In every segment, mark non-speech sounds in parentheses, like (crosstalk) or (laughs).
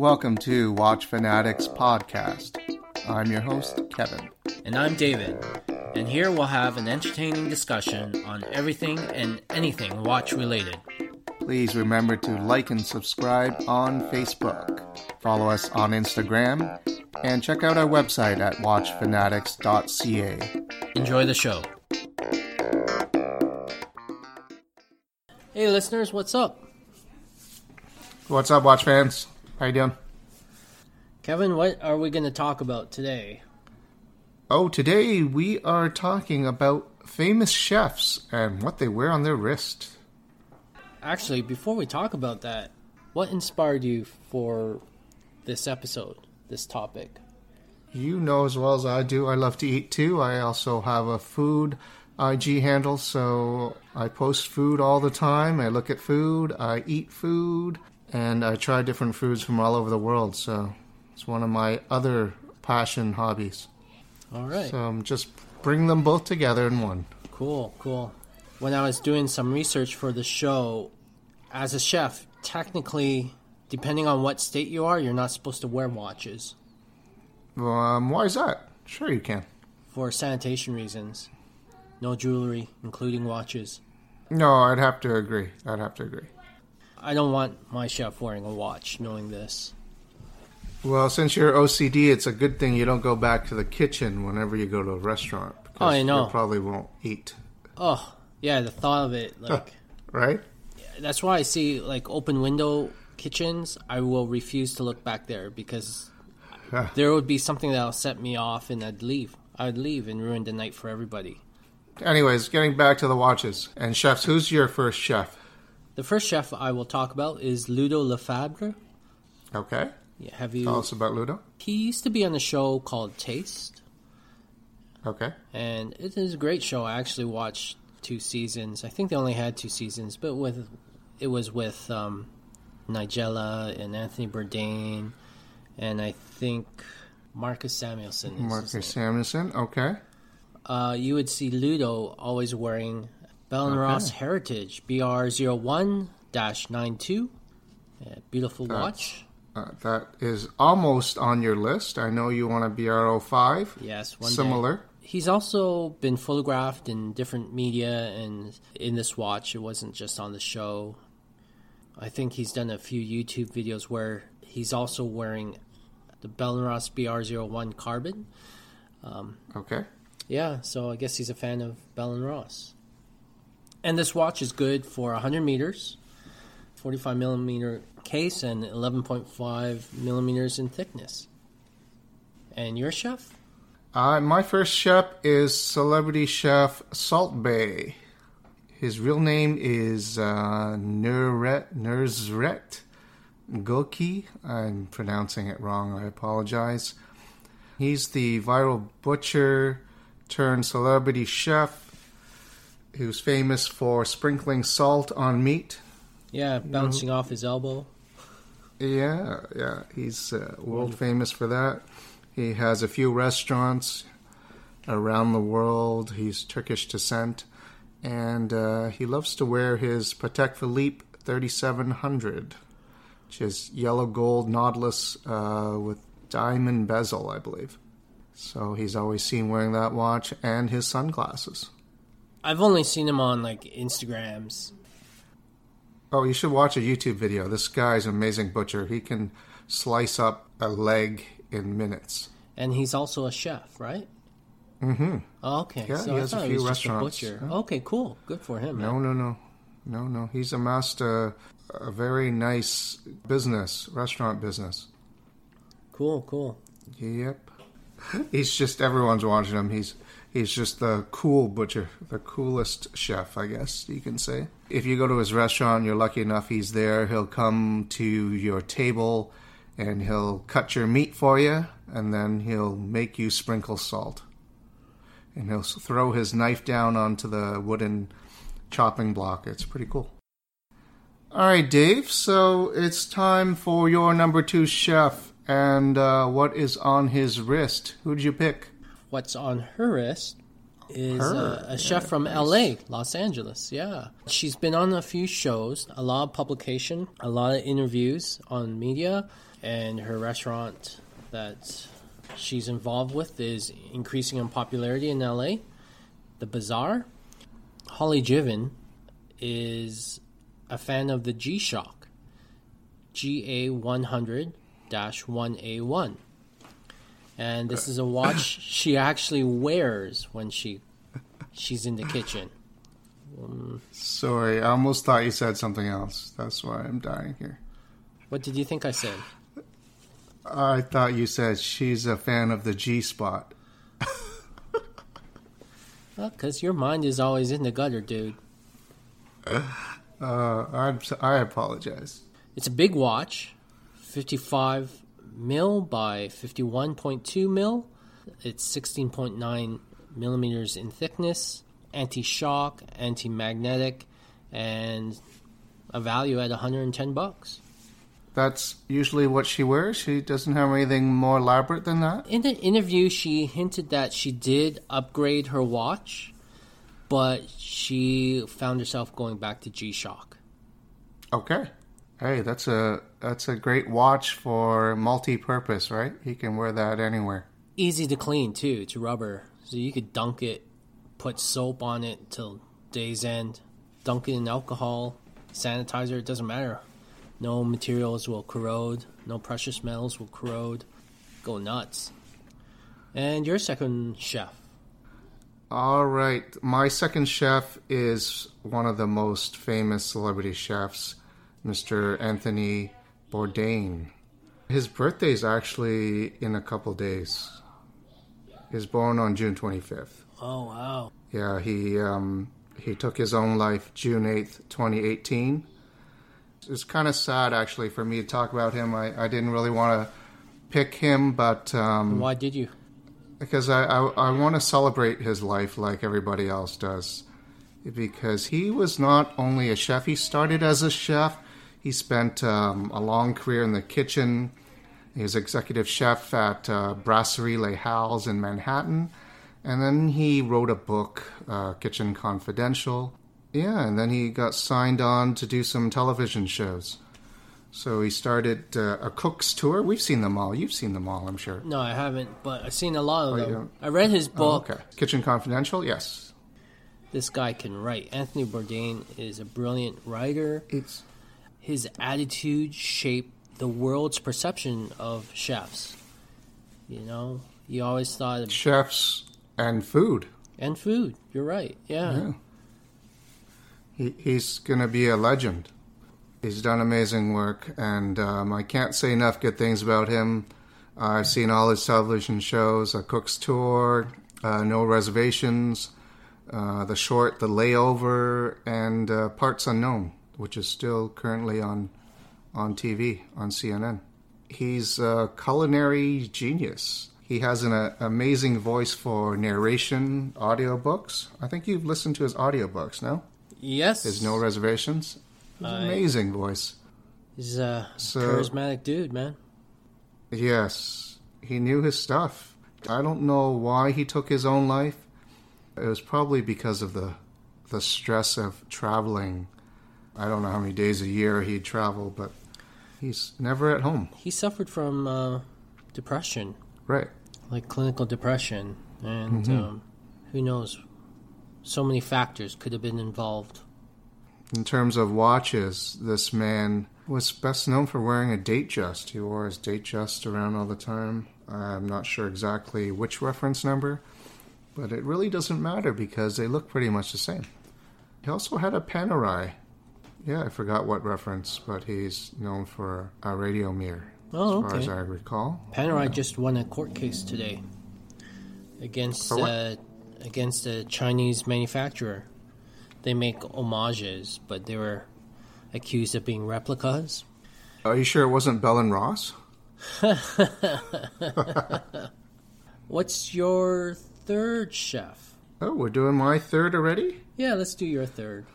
Welcome to Watch Fanatics Podcast. I'm your host, Kevin. And I'm David. And here we'll have an entertaining discussion on everything and anything watch related. Please remember to like and subscribe on Facebook. Follow us on Instagram and check out our website at watchfanatics.ca. Enjoy the show. Hey listeners, what's up? What's up, Watch fans? How you doing? Kevin, what are we going to talk about today? Oh, today we are talking about famous chefs and what they wear on their wrist. Actually, before we talk about that, what inspired you for this episode, this topic? You know as well as I do, I love to eat too. I also have a food IG handle, so I post food all the time. I look at food, I eat food, and I try different foods from all over the world. So it's one of my other passion hobbies. All right. So I'm just bring them both together in one. Cool, cool. When I was doing some research for the show, as a chef, technically, depending on what state you are, you're not supposed to wear watches Um, why is that? Sure, you can. for sanitation reasons. No jewelry, including watches. No, I'd have to agree. I'd have to agree. I don't want my chef wearing a watch knowing this. Well, since you're OCD, it's a good thing you don't go back to the kitchen whenever you go to a restaurant. because Oh, I know. You probably won't eat, Oh, yeah, the thought of it, like, right? that's why I see, like, open window kitchens, I will refuse to look back there because there would be something that'll set me off and I'd leave. I'd leave and ruin the night for everybody. Anyways, getting back to the watches and chefs. Who's your first chef? The first chef I will talk about is Ludo Lefebvre. Okay. Yeah, have you? Tell us about Ludo. He used to be on a show called Taste, Okay. and it is a great show. I actually watched two seasons. I think they only had two seasons, but with it was with um, Nigella and Anthony Bourdain, and I think Marcus Samuelsson. Is Marcus. Samuelsson. Okay. Uh, you would see Ludo always wearing Bell and Okay. Ross Heritage BR01-92. Yeah, beautiful That's- watch. Uh, that is almost on your list. I know you want a BR05. Yes, one day. Similar. He's also been photographed in different media and in this watch. It wasn't just on the show. I think he's done a few YouTube videos where he's also wearing the Bell & Ross BR01 Carbon. Okay. Yeah, so I guess he's a fan of Bell & Ross. And this watch is good for 100 meters, 45 millimeter case, and 11.5 millimeters in thickness. And your chef? Uh, my first chef is celebrity chef Salt Bae. His real name is uh, Nuret Nurzret Goki. I'm pronouncing it wrong. I apologize. He's the viral butcher turned celebrity chef who's famous for sprinkling salt on meat. Yeah, bouncing off his elbow. Yeah, yeah, he's uh, world famous for that. He has a few restaurants around the world. He's Turkish descent, and uh, he loves to wear his Patek Philippe 3700, which is yellow gold Nautilus uh, with diamond bezel, I believe. So he's always seen wearing that watch and his sunglasses. I've only seen him on like Instagrams. Oh, you should watch a YouTube video. This guy's an amazing butcher. He can slice up a leg in minutes. And he's also a chef, right? Mm-hmm. Oh, okay. Yeah, so he I has a few he was just a restaurants. butcher. Yeah. Okay, cool. Good for him. No, man. no, no, no, no. He's amassed a, a very nice business, restaurant business. Cool, cool. Yep. (laughs) He's just everyone's watching him. He's he's just the cool butcher, the coolest chef, I guess you can say. If you go to his restaurant, you're lucky enough he's there. He'll come to your table and he'll cut your meat for you, and then he'll make you sprinkle salt. And he'll throw his knife down onto the wooden chopping block. It's pretty cool. All right, Dave. So it's time for your number two chef, and uh, what is on his wrist? Who did you pick? What's on her wrist is uh, Her, a, a chef from LA, Los Angeles. Yeah. She's been on a few shows, a lot of publication, a lot of interviews on media, and her restaurant that she's involved with is increasing in popularity in LA, The Bazaar. Holly Jiven is a fan of the G Shock, GA100 1A1 and this is a watch (laughs) she actually wears when she she's in the kitchen. Sorry, I almost thought you said something else. That's why I'm dying here. What did you think I said? I thought you said she's a fan of the G spot. (laughs) Well, because your mind is always in the gutter, dude. Uh, I'm, I apologize. It's a big watch, 55 mil by 51.2 mil. It's 16.9 millimeters in thickness, anti shock, anti magnetic, and a value at 110 bucks. That's usually what she wears. She doesn't have anything more elaborate than that. In the interview, she hinted that she did upgrade her watch, but she found herself going back to G Shock. Okay. Hey, that's a that's a great watch for multi-purpose, right? You can wear that anywhere. Easy to clean too. It's rubber, so you could dunk it, put soap on it till day's end, dunk it in alcohol, sanitizer. It doesn't matter. No materials will corrode. No precious metals will corrode. Go nuts. And your second chef. All right. My second chef is one of the most famous celebrity chefs, Mr. Anthony Bourdain. His birthday is actually in a couple days. He's born on June 25th. Oh wow. Yeah, he um, he took his own life June 8th, 2018. It's kind of sad actually for me to talk about him. I, I didn't really want to pick him, but um, Why did you? because I, I, I want to celebrate his life like everybody else does. Because he was not only a chef, he started as a chef, he spent um, a long career in the kitchen. He was executive chef at uh, Brasserie Les Halles in Manhattan. And then he wrote a book, uh, Kitchen Confidential. Yeah, and then he got signed on to do some television shows. So he started uh, a cook's tour. We've seen them all. You've seen them all, I'm sure. No, I haven't, but I've seen a lot of Oh, them. I read his Oh, book. okay. Kitchen Confidential, yes. This guy can write. Anthony Bourdain is a brilliant writer. It's His attitude shaped the world's perception of chefs. You know, you always thought of chefs and food. and food. You're right. Yeah. Yeah. He, he's going to be a legend. He's done amazing work, and um, I can't say enough good things about him. I've seen all his television shows, A Cook's Tour, uh, No Reservations, uh, The Short, The Layover, and uh, Parts Unknown, which is still currently on on TV on CNN. He's a culinary genius. He has an uh, amazing voice for narration audiobooks. I think you've listened to his audiobooks, no? Yes. His No Reservations. He's an I- amazing voice. He's a So- charismatic dude, man. Yes, he knew his stuff. I don't know why he took his own life. It was probably because of the the stress of traveling. I don't know how many days a year he'd travel, but he's never at home. He suffered from uh, depression, Right. like clinical depression, and Mm-hmm. um, who knows? So many factors could have been involved. In terms of watches, this man was best known for wearing a Datejust. He wore his Datejust around all the time. I'm not sure exactly which reference number, but it really doesn't matter because they look pretty much the same. He also had a Panerai. Yeah, I forgot what reference, but he's known for a Radiomir, Oh, as far as. I recall. Panerai just won a court case today against uh, against a Chinese manufacturer. They make homages, but they were accused of being replicas. Are you sure it wasn't Bell and Ross? (laughs) What's your third chef? Oh, we're doing my third already? Yeah, let's do your third.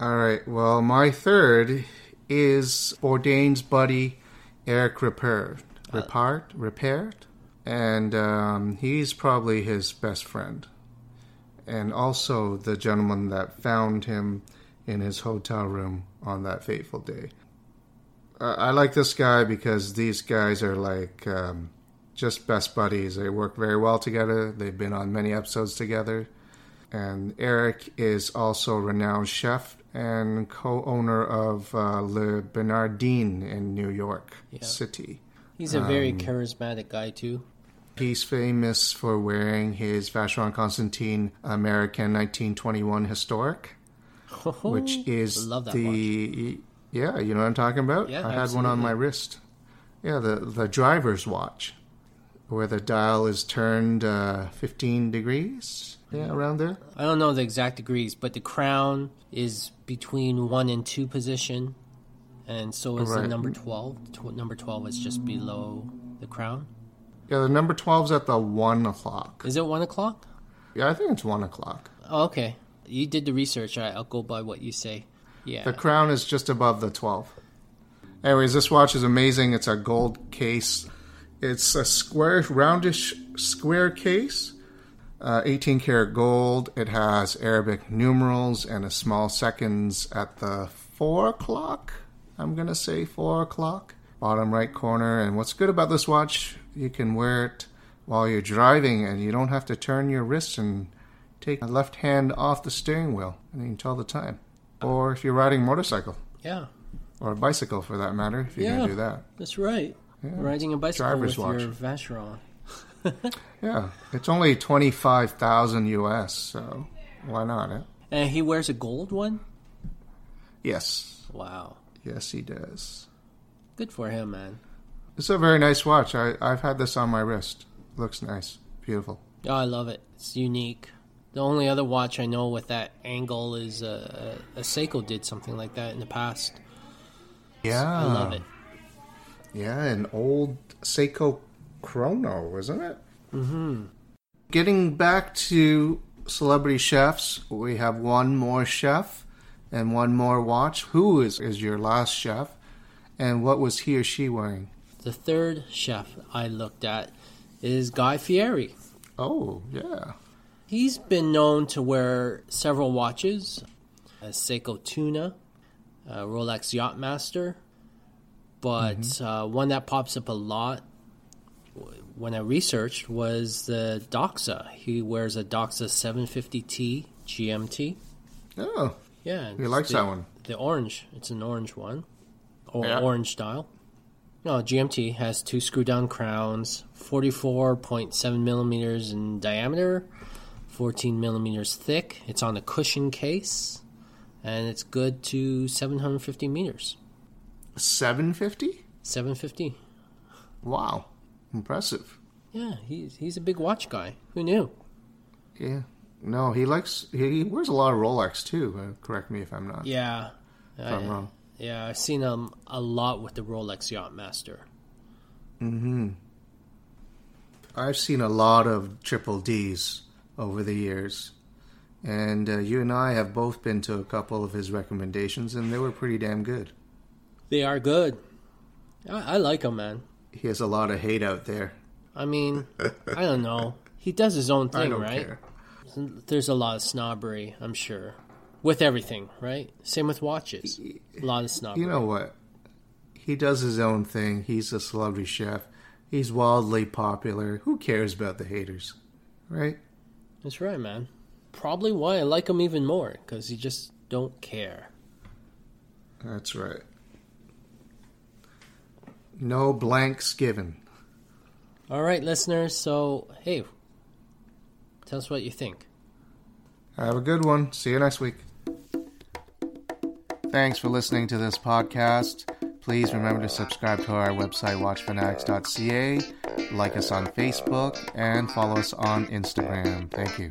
All right. Well, my third is Bourdain's buddy Eric Ripert. Ripart, Ripert, and um, he's probably his best friend, and also the gentleman that found him in his hotel room on that fateful day. Uh, I like this guy because these guys are like um, just best buddies. They work very well together. They've been on many episodes together. And Eric is also a renowned chef and co-owner of uh, Le Bernardin in New York Yeah. City. He's a very Um, charismatic guy too. He's famous for wearing his Vacheron Constantin American 1921 Historic, which is the yeah, you know what I'm talking about. Yeah, I had one on my wrist. Yeah, the the driver's watch, where the dial is turned uh, 15 degrees. Yeah, around there. I don't know the exact degrees, but the crown is between one and two position, and so is the number twelve. Tw- number twelve is just below the crown. Yeah, the number 12's at the one o'clock. Is it one o'clock? Yeah, I think it's one o'clock. Oh, okay. You did the research. Right, I'll go by what you say. Yeah. The crown is just above the 12. Anyways, this watch is amazing. It's a gold case. It's a square, roundish square case. Uh, 18 karat gold. It has Arabic numerals and a small seconds at the 4 o'clock. I'm going to say 4 o'clock. Bottom right corner. And what's good about this watch, you can wear it while you're driving and you don't have to turn your wrist and take a left hand off the steering wheel. And you can tell the time. Or if you're riding a motorcycle yeah, or a bicycle for that matter, if you're Yeah. going to do that. that's right. Yeah. Riding a bicycle Driver's with watch. your Vacheron. (laughs) Yeah, it's only 25,000 US, so why not? Eh? And he wears a gold one. Yes, Wow, yes, he does. good for him, man. It's a very nice watch. I, I've had this on my wrist. Looks nice, beautiful. Oh, I love it. It's unique. The only other watch I know with that angle is uh, a Seiko did something like that in the past. Yeah, I love it. Yeah, an old Seiko Chrono, isn't it? Mm-hmm. Getting back to celebrity chefs, we have one more chef and one more watch. Who is, is your last chef, and what was he or she wearing? The third chef I looked at is Guy Fieri. Oh, yeah. He's been known to wear several watches, a Seiko Tuna, a Rolex Yachtmaster, but uh, one that pops up a lot when I researched was the Doxa. He wears a Doxa 750T GMT. Oh, Yeah, he likes the, that one. The orange. It's an orange one, or Yeah. orange dial. No, GMT has two screw down crowns, forty-four point seven millimeters in diameter, fourteen millimeters thick. It's on a cushion case, and it's good to seven fifty meters. 750? Wow. Impressive. Yeah, he's he's a big watch guy. Who knew? Yeah. No, he likes, he, wears a lot of Rolex too. Uh, correct me if I'm not. Yeah, If I'm wrong. yeah. I've seen him a lot with the Rolex Yachtmaster. hmm I've seen a lot of triple D's over the years. And uh, you and I have both been to a couple of his recommendations, and they were pretty damn good. They are good. I, I like him, man. He has a lot of hate out there. I mean, I don't know. He does his own (laughs) I thing, don't right? care. There's a lot of snobbery, I'm sure. With everything, right? Same with watches. A lot of snobbery. You know what? He does his own thing. He's a celebrity chef. He's wildly popular. Who cares about the haters? Right? That's right, man. Probably why I like him even more, because he just don't care. That's right. No blanks given. All right, listeners. So, hey, tell us what you think. Have a good one. See you next week. Thanks for listening to this podcast. Please remember to subscribe to our website, watchfanatics.ca, like us on Facebook, and follow us on Instagram. Thank you.